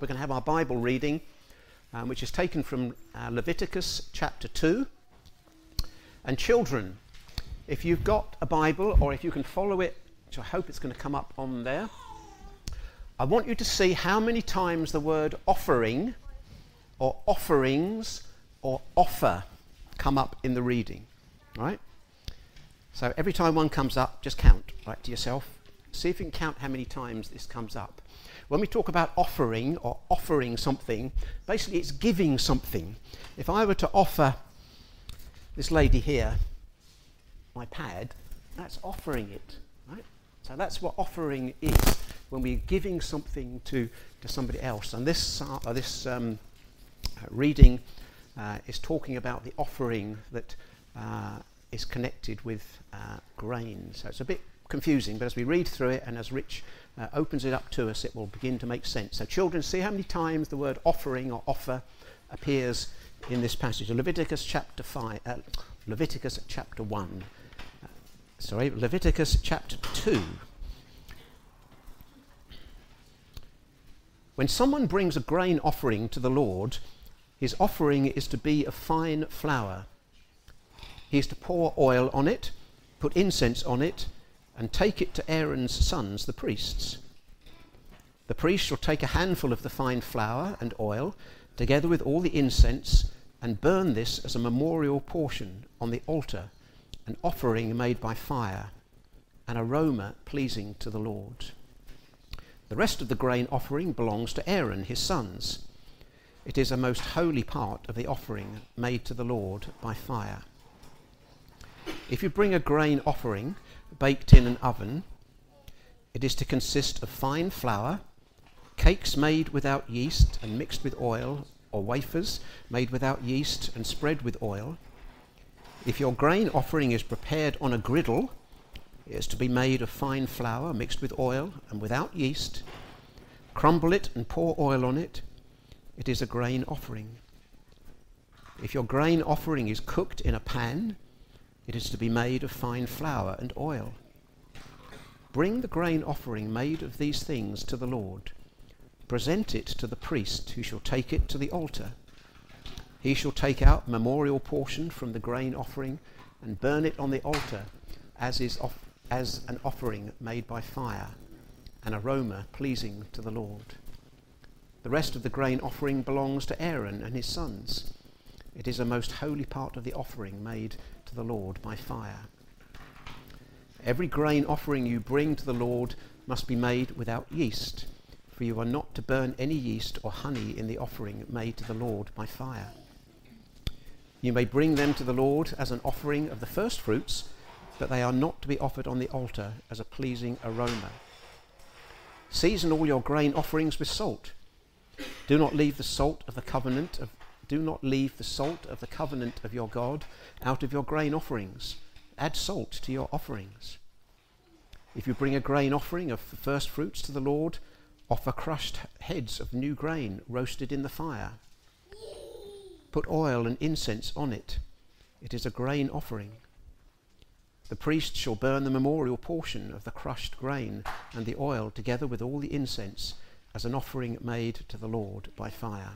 We're going to have our Bible reading, um, which is taken from uh, Leviticus chapter 2. And children, if you've got a Bible or if you can follow it, which I hope it's going to come up on there, I want you to see how many times the word offering or offerings or offer come up in the reading. Right? So every time one comes up, just count, right, to yourself. See if you can count how many times this comes up. When we talk about offering or offering something, basically it's giving something. If I were to offer this lady here my pad, that's offering it, right? So that's what offering is when we're giving something to, to somebody else. And this, uh, this um, reading uh, is talking about the offering that uh, is connected with uh, grain. So it's a bit confusing, but as we read through it and as Rich uh, opens it up to us, it will begin to make sense. So, children, see how many times the word offering or offer appears in this passage. Leviticus chapter 5, uh, Leviticus chapter 1. Uh, sorry, Leviticus chapter 2. When someone brings a grain offering to the Lord, his offering is to be of fine flour. He is to pour oil on it, put incense on it, and take it to Aaron's sons, the priests. The priest shall take a handful of the fine flour and oil, together with all the incense, and burn this as a memorial portion on the altar, an offering made by fire, an aroma pleasing to the Lord. The rest of the grain offering belongs to Aaron, his sons. It is a most holy part of the offering made to the Lord by fire. If you bring a grain offering, baked in an oven. It is to consist of fine flour, cakes made without yeast and mixed with oil, or wafers made without yeast and spread with oil. If your grain offering is prepared on a griddle, it is to be made of fine flour mixed with oil and without yeast. Crumble it and pour oil on it. It is a grain offering. If your grain offering is cooked in a pan, it is to be made of fine flour and oil. Bring the grain offering made of these things to the Lord. Present it to the priest, who shall take it to the altar. He shall take out memorial portion from the grain offering and burn it on the altar as, is off- as an offering made by fire, an aroma pleasing to the Lord. The rest of the grain offering belongs to Aaron and his sons. It is a most holy part of the offering made to the Lord by fire. Every grain offering you bring to the Lord must be made without yeast, for you are not to burn any yeast or honey in the offering made to the Lord by fire. You may bring them to the Lord as an offering of the first fruits, but they are not to be offered on the altar as a pleasing aroma. Season all your grain offerings with salt. Do not leave the salt of the covenant of do not leave the salt of the covenant of your God out of your grain offerings. Add salt to your offerings. If you bring a grain offering of first fruits to the Lord, offer crushed heads of new grain roasted in the fire. Put oil and incense on it. It is a grain offering. The priest shall burn the memorial portion of the crushed grain and the oil together with all the incense as an offering made to the Lord by fire.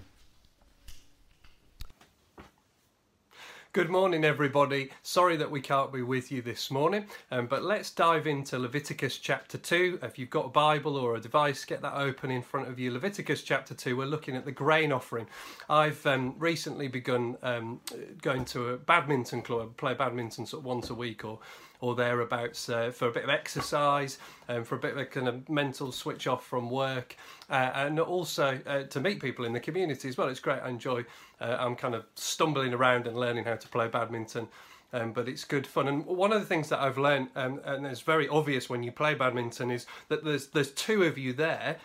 Good morning, everybody. Sorry that we can't be with you this morning, um, but let's dive into Leviticus chapter 2. If you've got a Bible or a device, get that open in front of you. Leviticus chapter 2, we're looking at the grain offering. I've um, recently begun um, going to a badminton club, play badminton sort of once a week or or thereabouts uh, for a bit of exercise and um, for a bit of a kind of mental switch off from work uh, and also uh, to meet people in the community as well. It's great. I enjoy. Uh, I'm kind of stumbling around and learning how to play badminton. Um, but it's good fun. And one of the things that I've learned, um, and it's very obvious when you play badminton, is that there's there's two of you there,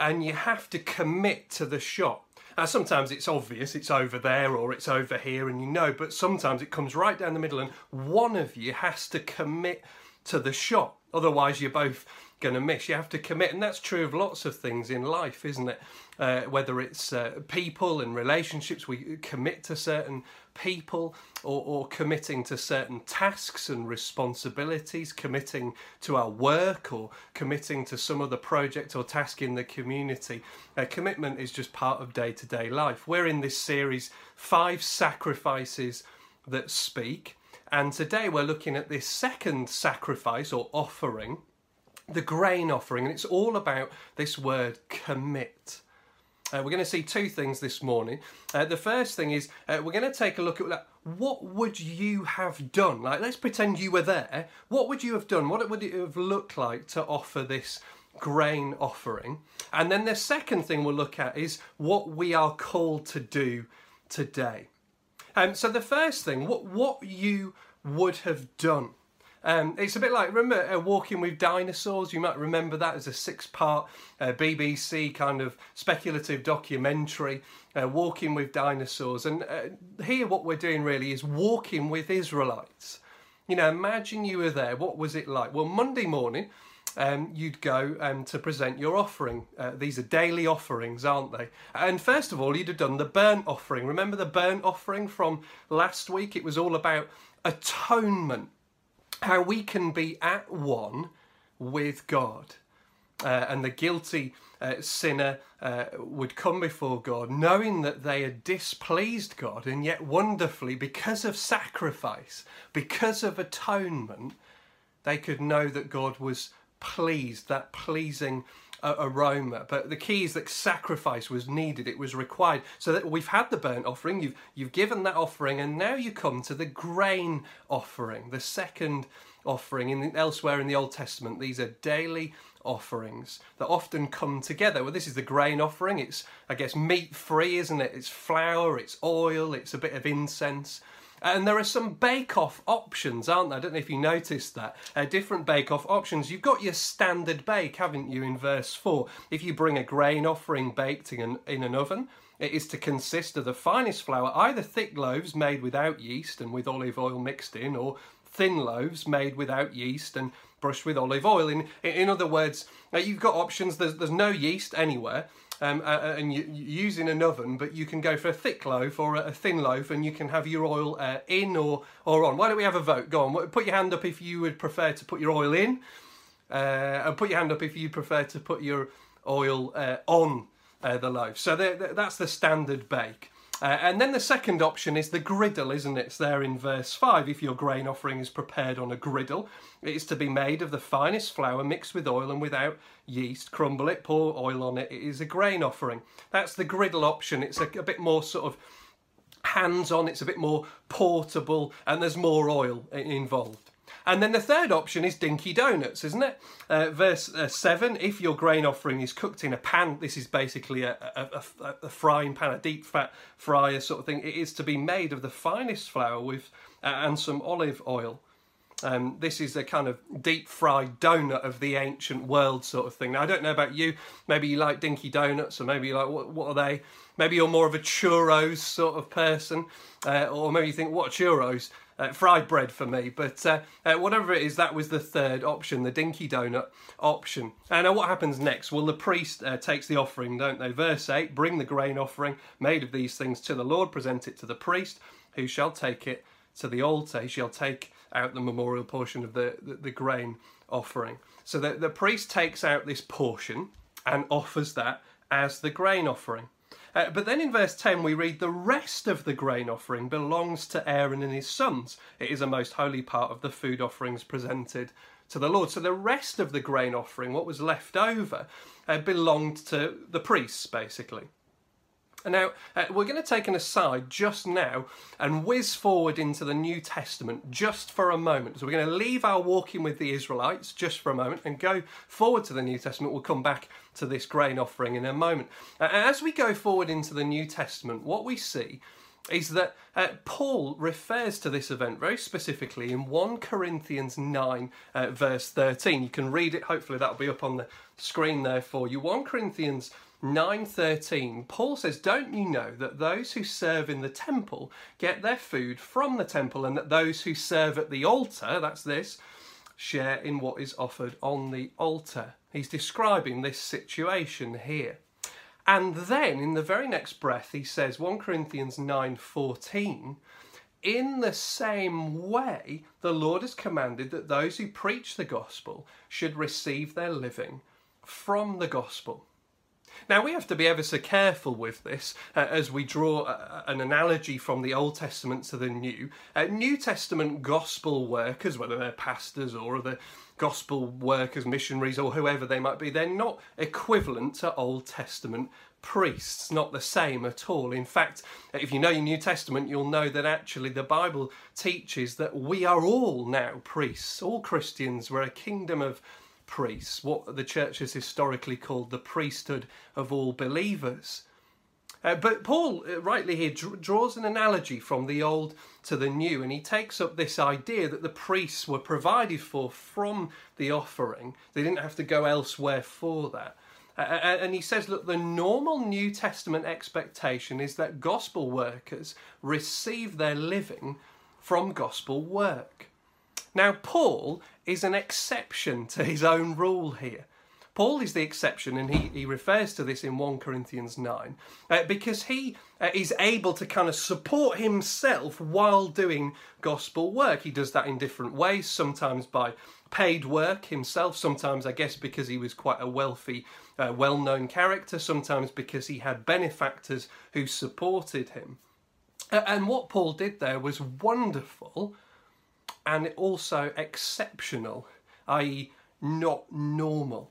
and you have to commit to the shot. Now, sometimes it's obvious, it's over there or it's over here, and you know, but sometimes it comes right down the middle, and one of you has to commit to the shot. Otherwise, you're both going to miss. You have to commit, and that's true of lots of things in life, isn't it? Uh, whether it's uh, people and relationships, we commit to certain people or, or committing to certain tasks and responsibilities, committing to our work or committing to some other project or task in the community. Uh, commitment is just part of day to day life. We're in this series, Five Sacrifices That Speak. And today we're looking at this second sacrifice or offering, the grain offering. And it's all about this word commit. Uh, we're going to see two things this morning. Uh, the first thing is uh, we're going to take a look at like, what would you have done? Like, let's pretend you were there. What would you have done? What would it have looked like to offer this grain offering? And then the second thing we'll look at is what we are called to do today. Um, so the first thing, what what you would have done. Um, it's a bit like remember uh, Walking with Dinosaurs. You might remember that as a six-part uh, BBC kind of speculative documentary, uh, Walking with Dinosaurs. And uh, here, what we're doing really is walking with Israelites. You know, imagine you were there. What was it like? Well, Monday morning, um, you'd go um, to present your offering. Uh, these are daily offerings, aren't they? And first of all, you'd have done the burnt offering. Remember the burnt offering from last week? It was all about atonement, how we can be at one with God. Uh, and the guilty uh, sinner uh, would come before God knowing that they had displeased God, and yet wonderfully, because of sacrifice, because of atonement, they could know that God was pleased, that pleasing uh, aroma. But the key is that sacrifice was needed; it was required. So that we've had the burnt offering, you've you've given that offering, and now you come to the grain offering, the second offering. In elsewhere in the Old Testament, these are daily offerings that often come together. Well, this is the grain offering. It's I guess meat free, isn't it? It's flour, it's oil, it's a bit of incense. And there are some bake-off options, aren't there? I don't know if you noticed that. Uh, different bake-off options. You've got your standard bake, haven't you, in verse 4? If you bring a grain offering baked in, an, in an oven, it is to consist of the finest flour, either thick loaves made without yeast and with olive oil mixed in, or thin loaves made without yeast and brushed with olive oil. In, in other words, uh, you've got options. There's, there's no yeast anywhere um, and you, you using an oven, but you can go for a thick loaf or a, thin loaf, and you can have your oil uh, in or or on. Why don't we have a vote? Go on, put your hand up if you would prefer to put your oil in, uh, and put your hand up if you prefer to put your oil uh, on uh, the loaf. So that's the standard bake. Uh, and then the second option is the griddle, isn't it? It's there in verse 5. If your grain offering is prepared on a griddle, it is to be made of the finest flour mixed with oil and without yeast. Crumble it, pour oil on it. It is a grain offering. That's the griddle option. It's a, a bit more sort of hands on, it's a bit more portable, and there's more oil involved. And then the third option is dinky donuts, isn't it? Uh, verse uh, 7 If your grain offering is cooked in a pan, this is basically a, a, a, a, frying pan, a deep fat fryer sort of thing. It is to be made of the finest flour with uh, and some olive oil. Um, this is a kind of deep fried donut of the ancient world sort of thing. Now, I don't know about you. Maybe you like dinky donuts, or maybe you like what, what are they? Maybe you're more of a churros sort of person, uh, or maybe you think, what churros? Uh, fried bread for me. But uh, uh, whatever it is, that was the third option, the dinky donut option. And now, what happens next? Well, the priest uh, takes the offering, don't they? Verse 8 Bring the grain offering made of these things to the Lord, present it to the priest, who shall take it to the altar. He shall take out the memorial portion of the, the, the grain offering. So the, the priest takes out this portion and offers that as the grain offering. Uh, but then in verse 10, we read, The rest of the grain offering belongs to Aaron and his sons. It is a most holy part of the food offerings presented to the Lord. So the rest of the grain offering, what was left over, uh, belonged to the priests, basically. Now, uh, we're going to take an aside just now and whiz forward into the New Testament just for a moment. So, we're going to leave our walking with the Israelites just for a moment and go forward to the New Testament. We'll come back to this grain offering in a moment. Uh, as we go forward into the New Testament, what we see is that uh, Paul refers to this event very specifically in 1 Corinthians 9, uh, verse 13. You can read it, hopefully, that'll be up on the screen there for you. 1 Corinthians 9:13 Paul says don't you know that those who serve in the temple get their food from the temple and that those who serve at the altar that's this share in what is offered on the altar. He's describing this situation here. And then in the very next breath he says 1 Corinthians 9:14 in the same way the Lord has commanded that those who preach the gospel should receive their living from the gospel. Now, we have to be ever so careful with this uh, as we draw a, an analogy from the Old Testament to the New. Uh, New Testament gospel workers, whether they're pastors or other gospel workers, missionaries, or whoever they might be, they're not equivalent to Old Testament priests, not the same at all. In fact, if you know your New Testament, you'll know that actually the Bible teaches that we are all now priests. All Christians, we're a kingdom of priests, what the church has historically called the priesthood of all believers. Uh, but Paul, uh, rightly here, dr- draws an analogy from the old to the new, and he takes up this idea that the priests were provided for from the offering. They didn't have to go elsewhere for that. Uh, and he says, look, the normal New Testament expectation is that gospel workers receive their living from gospel work. Now, Paul is an exception to his own rule here. Paul is the exception, and he, he refers to this in 1 Corinthians 9, uh, because he uh, is able to kind of support himself while doing gospel work. He does that in different ways, sometimes by paid work himself, sometimes, I guess, because he was quite a wealthy, uh, well known character, sometimes because he had benefactors who supported him. and what Paul did there was wonderful and also exceptional, i.e., not normal.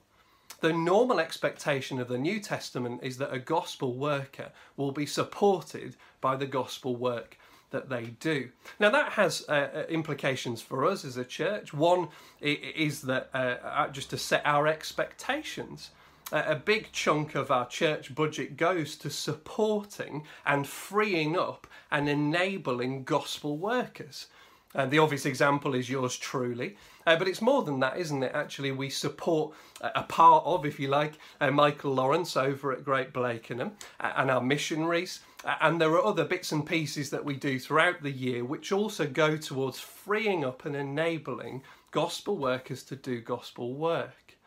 The normal expectation of the New Testament is that a gospel worker will be supported by the gospel work that they do. Now, that has uh, uh implications for us as a church. One is that uh, uh, just to set our expectations. a big chunk of our church budget goes to supporting and freeing up and enabling gospel workers. Uh, the obvious example is yours truly. Uh, but it's more than that, isn't it? Actually, we support a part of, if you like, uh, Michael Lawrence over at Great Blakenham uh, and our missionaries. Uh, and there are other bits and pieces that we do throughout the year which also go towards freeing up and enabling gospel workers to do gospel work.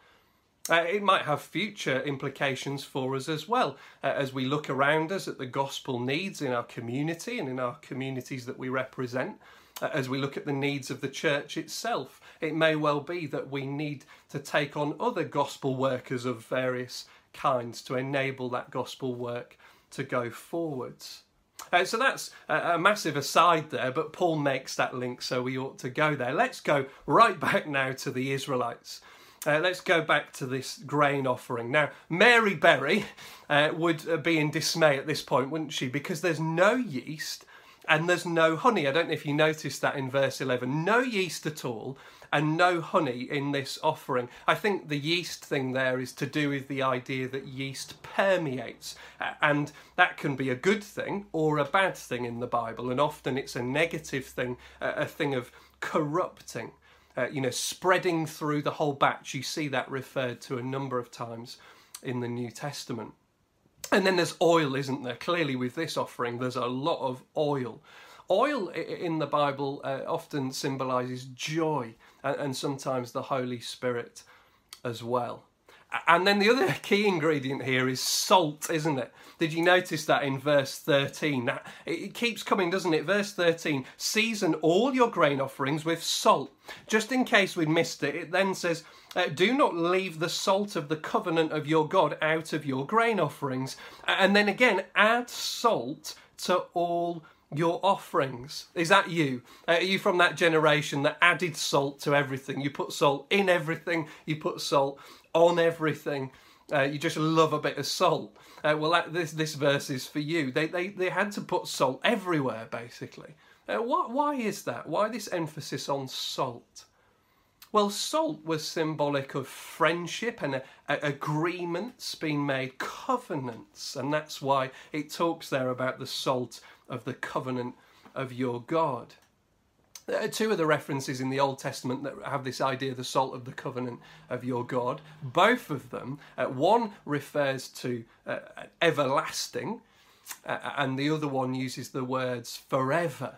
Uh, it might have future implications for us as well uh, as we look around us at the gospel needs in our community and in our communities that we represent as we look at the needs of the church itself. It may well be that we need to take on other gospel workers of various kinds to enable that gospel work to go forwards. Uh, so that's a, a, massive aside there, but Paul makes that link, so we ought to go there. Let's go right back now to the Israelites. Uh, let's go back to this grain offering. Now, Mary Berry uh, would uh, be in dismay at this point, wouldn't she? Because there's no yeast and there's no honey. I don't know if you noticed that in verse 11. No yeast at all and no honey in this offering. I think the yeast thing there is to do with the idea that yeast permeates, and that can be a good thing or a bad thing in the Bible, and often it's a negative thing, a thing of corrupting. Uh, you know, spreading through the whole batch. You see that referred to a number of times in the New Testament. And then there's oil, isn't there? Clearly, with this offering, there's a lot of oil. Oil in the Bible uh, often symbolizes joy and, and sometimes the Holy Spirit as well. And then the other key ingredient here is salt, isn't it? Did you notice that in verse 13? It keeps coming, doesn't it? Verse 13 season all your grain offerings with salt. Just in case we missed it, it then says, uh, Do not leave the salt of the covenant of your God out of your grain offerings. And then again, add salt to all your offerings. Is that you? Uh, are you from that generation that added salt to everything? You put salt in everything, you put salt on everything. Uh, you just love a bit of salt. Uh, well, that, this this verse is for you. They they they had to put salt everywhere, basically. Uh, why why is that? Why this emphasis on salt? Well, salt was symbolic of friendship and agreements being made, covenants, and that's why it talks there about the salt of the covenant of your God. There are two of the references in the Old Testament that have this idea, the salt of the covenant of your God. Both of them, uh, one refers to uh, everlasting, uh, and the other one uses the words forever.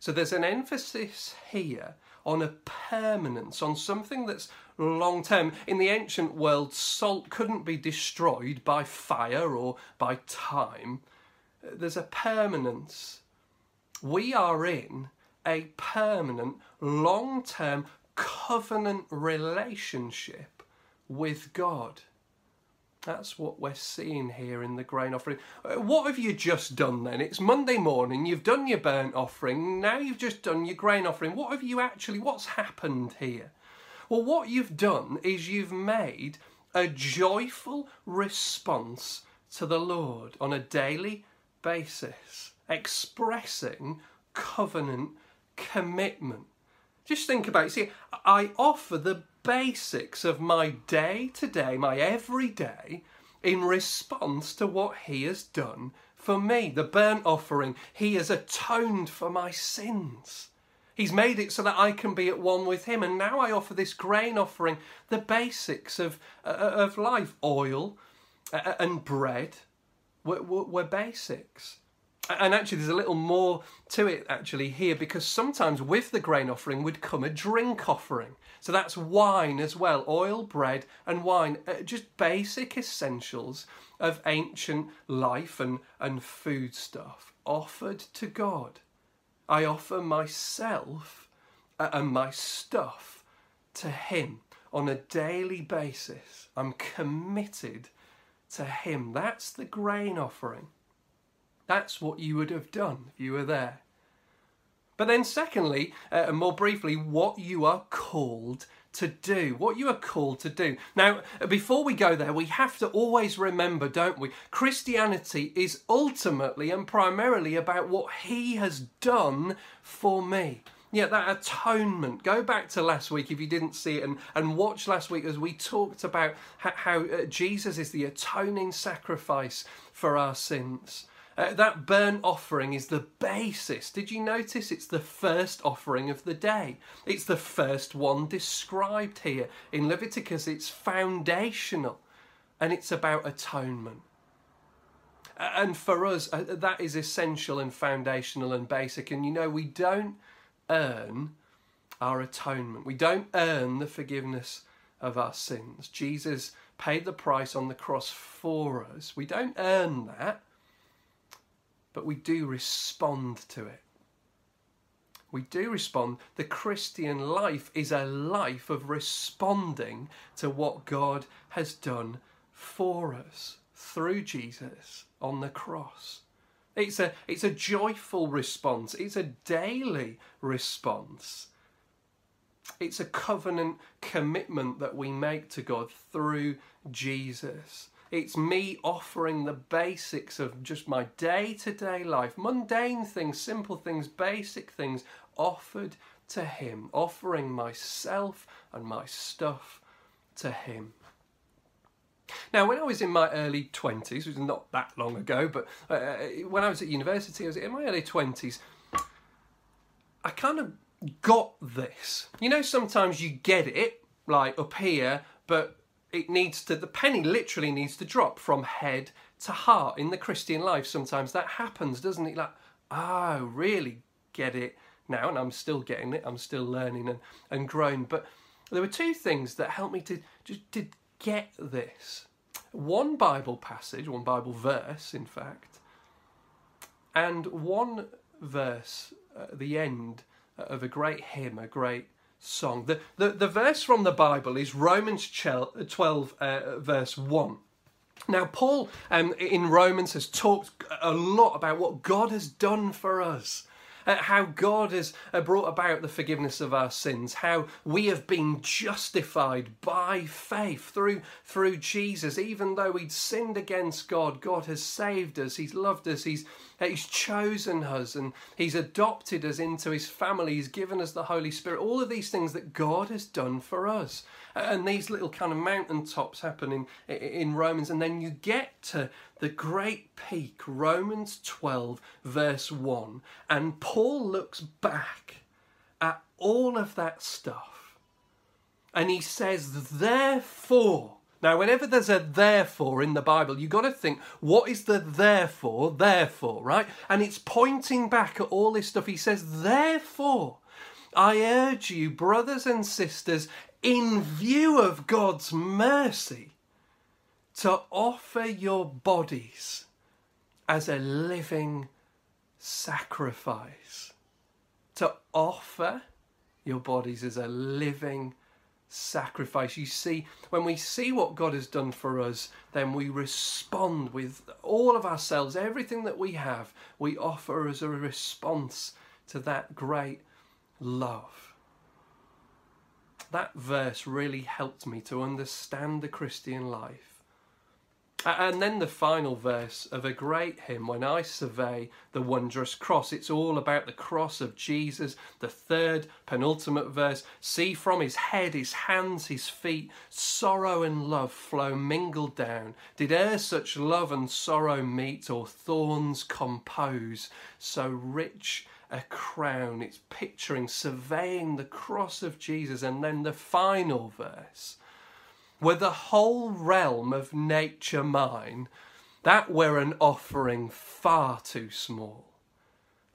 So there's an emphasis here on a permanence, on something that's long term. In the ancient world, salt couldn't be destroyed by fire or by time. There's a permanence. We are in a permanent, long term covenant relationship with God. That's what we're seeing here in the grain offering. Uh, what have you just done then? It's Monday morning, you've done your burnt offering, now you've just done your grain offering. What have you actually, what's happened here? Well, what you've done is you've made a joyful response to the Lord on a daily basis, expressing covenant commitment. Just think about it. See, I offer the basics of my day to day, my everyday, in response to what He has done for me. The burnt offering, He has atoned for my sins. He's made it so that I can be at one with Him. And now I offer this grain offering, the basics of, uh, of life oil uh, and bread were, were, were basics and actually there's a little more to it actually here because sometimes with the grain offering would come a drink offering. So that's wine as well oil bread and wine uh, just basic essentials of ancient life and, and food stuff offered to god. I offer myself and my stuff to him on a daily basis. I'm committed to him. That's the grain offering that's what you would have done if you were there. But then, secondly, uh, and more briefly, what you are called to do. What you are called to do. Now, before we go there, we have to always remember, don't we? Christianity is ultimately and primarily about what He has done for me. Yeah, that atonement. Go back to last week if you didn't see it and, and watch last week as we talked about how, how uh, Jesus is the atoning sacrifice for our sins. Uh, that burnt offering is the basis. Did you notice it's the first offering of the day? It's the first one described here. In Leviticus, it's foundational and it's about atonement. And for us, uh, that is essential and foundational and basic. And you know, we don't earn our atonement, we don't earn the forgiveness of our sins. Jesus paid the price on the cross for us. We don't earn that but we do respond to it. We do respond. The Christian life is a life of responding to what God has done for us through Jesus on the cross. It's a, it's a joyful response, it's a daily response. It's a covenant commitment that we make to God through Jesus. It's me offering the basics of just my day to day life, mundane things, simple things, basic things, offered to Him, offering myself and my stuff to Him. Now, when I was in my early 20s, which is not that long ago, but uh, uh, when I was at university, I was in my early 20s, I kind of got this. You know, sometimes you get it, like up here, but it needs to the penny literally needs to drop from head to heart in the christian life sometimes. That happens doesn't it? Like oh really get it now and i'm still getting it i'm still learning and, and growing. But there were two things that helped me to just to get this. One bible passage one bible verse in fact and one verse at the end of a great hymn a great song. The, the, the verse from the Bible is Romans 12, uh, verse 1. Now, Paul um, in Romans has talked a lot about what God has done for us how God has uh, brought about the forgiveness of our sins, how we have been justified by faith through through Jesus. Even though we'd sinned against God, God has saved us. He's loved us. He's He's chosen us and He's adopted us into His family. He's given us the Holy Spirit. All of these things that God has done for us. And these little kind of mountain tops happen in, in Romans. And then you get to the great peak, Romans 12, verse 1. And Paul looks back at all of that stuff and he says, therefore, now, whenever there's a therefore in the Bible, you've got to think, what is the therefore, therefore, right? And it's pointing back at all this stuff. He says, therefore, I urge you, brothers and sisters, in view of God's mercy, to offer your bodies as a living sacrifice. To offer your bodies as a living sacrifice. You see, when we see what God has done for us, then we respond with all of ourselves, everything that we have, we offer as a response to that great love. That verse really helped me to understand the Christian life and then the final verse of a great hymn, When I Survey the Wondrous Cross. It's all about the cross of Jesus. The third, penultimate verse See from his head, his hands, his feet, sorrow and love flow mingled down. Did e'er such love and sorrow meet, or thorns compose so rich a crown? It's picturing, surveying the cross of Jesus. And then the final verse were the whole realm of nature mine, that were an offering far too small.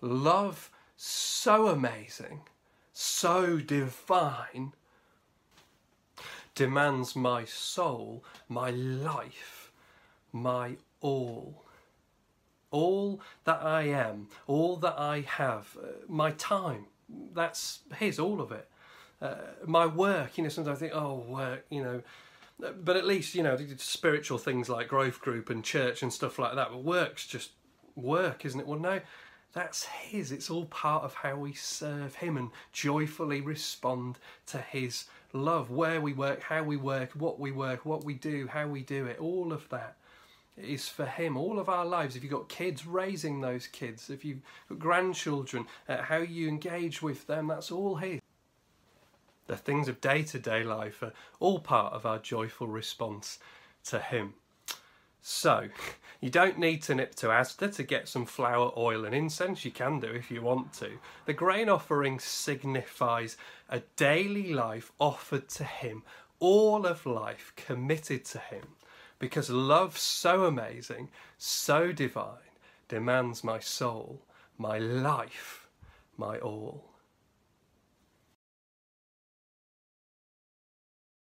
Love so amazing, so divine, demands my soul, my life, my all. All that I am, all that I have, uh, my time, that's His, all of it. Uh, my work, you know, sometimes I think, oh, work, you know, but at least you know spiritual things like growth group and church and stuff like that. But work's just work, isn't it? Well, no, that's His. It's all part of how we serve Him and joyfully respond to His love. Where we work, how we work, what we work, what we do, how we do it. All of that is for Him. All of our lives. If you've got kids, raising those kids. If you've got grandchildren, uh, how you engage with them, that's all His. The things of day to day life are all part of our joyful response to Him. So, you don't need to nip to Asda to get some flour, oil, and incense. You can do if you want to. The grain offering signifies a daily life offered to Him, all of life committed to Him, because love so amazing, so divine, demands my soul, my life, my all.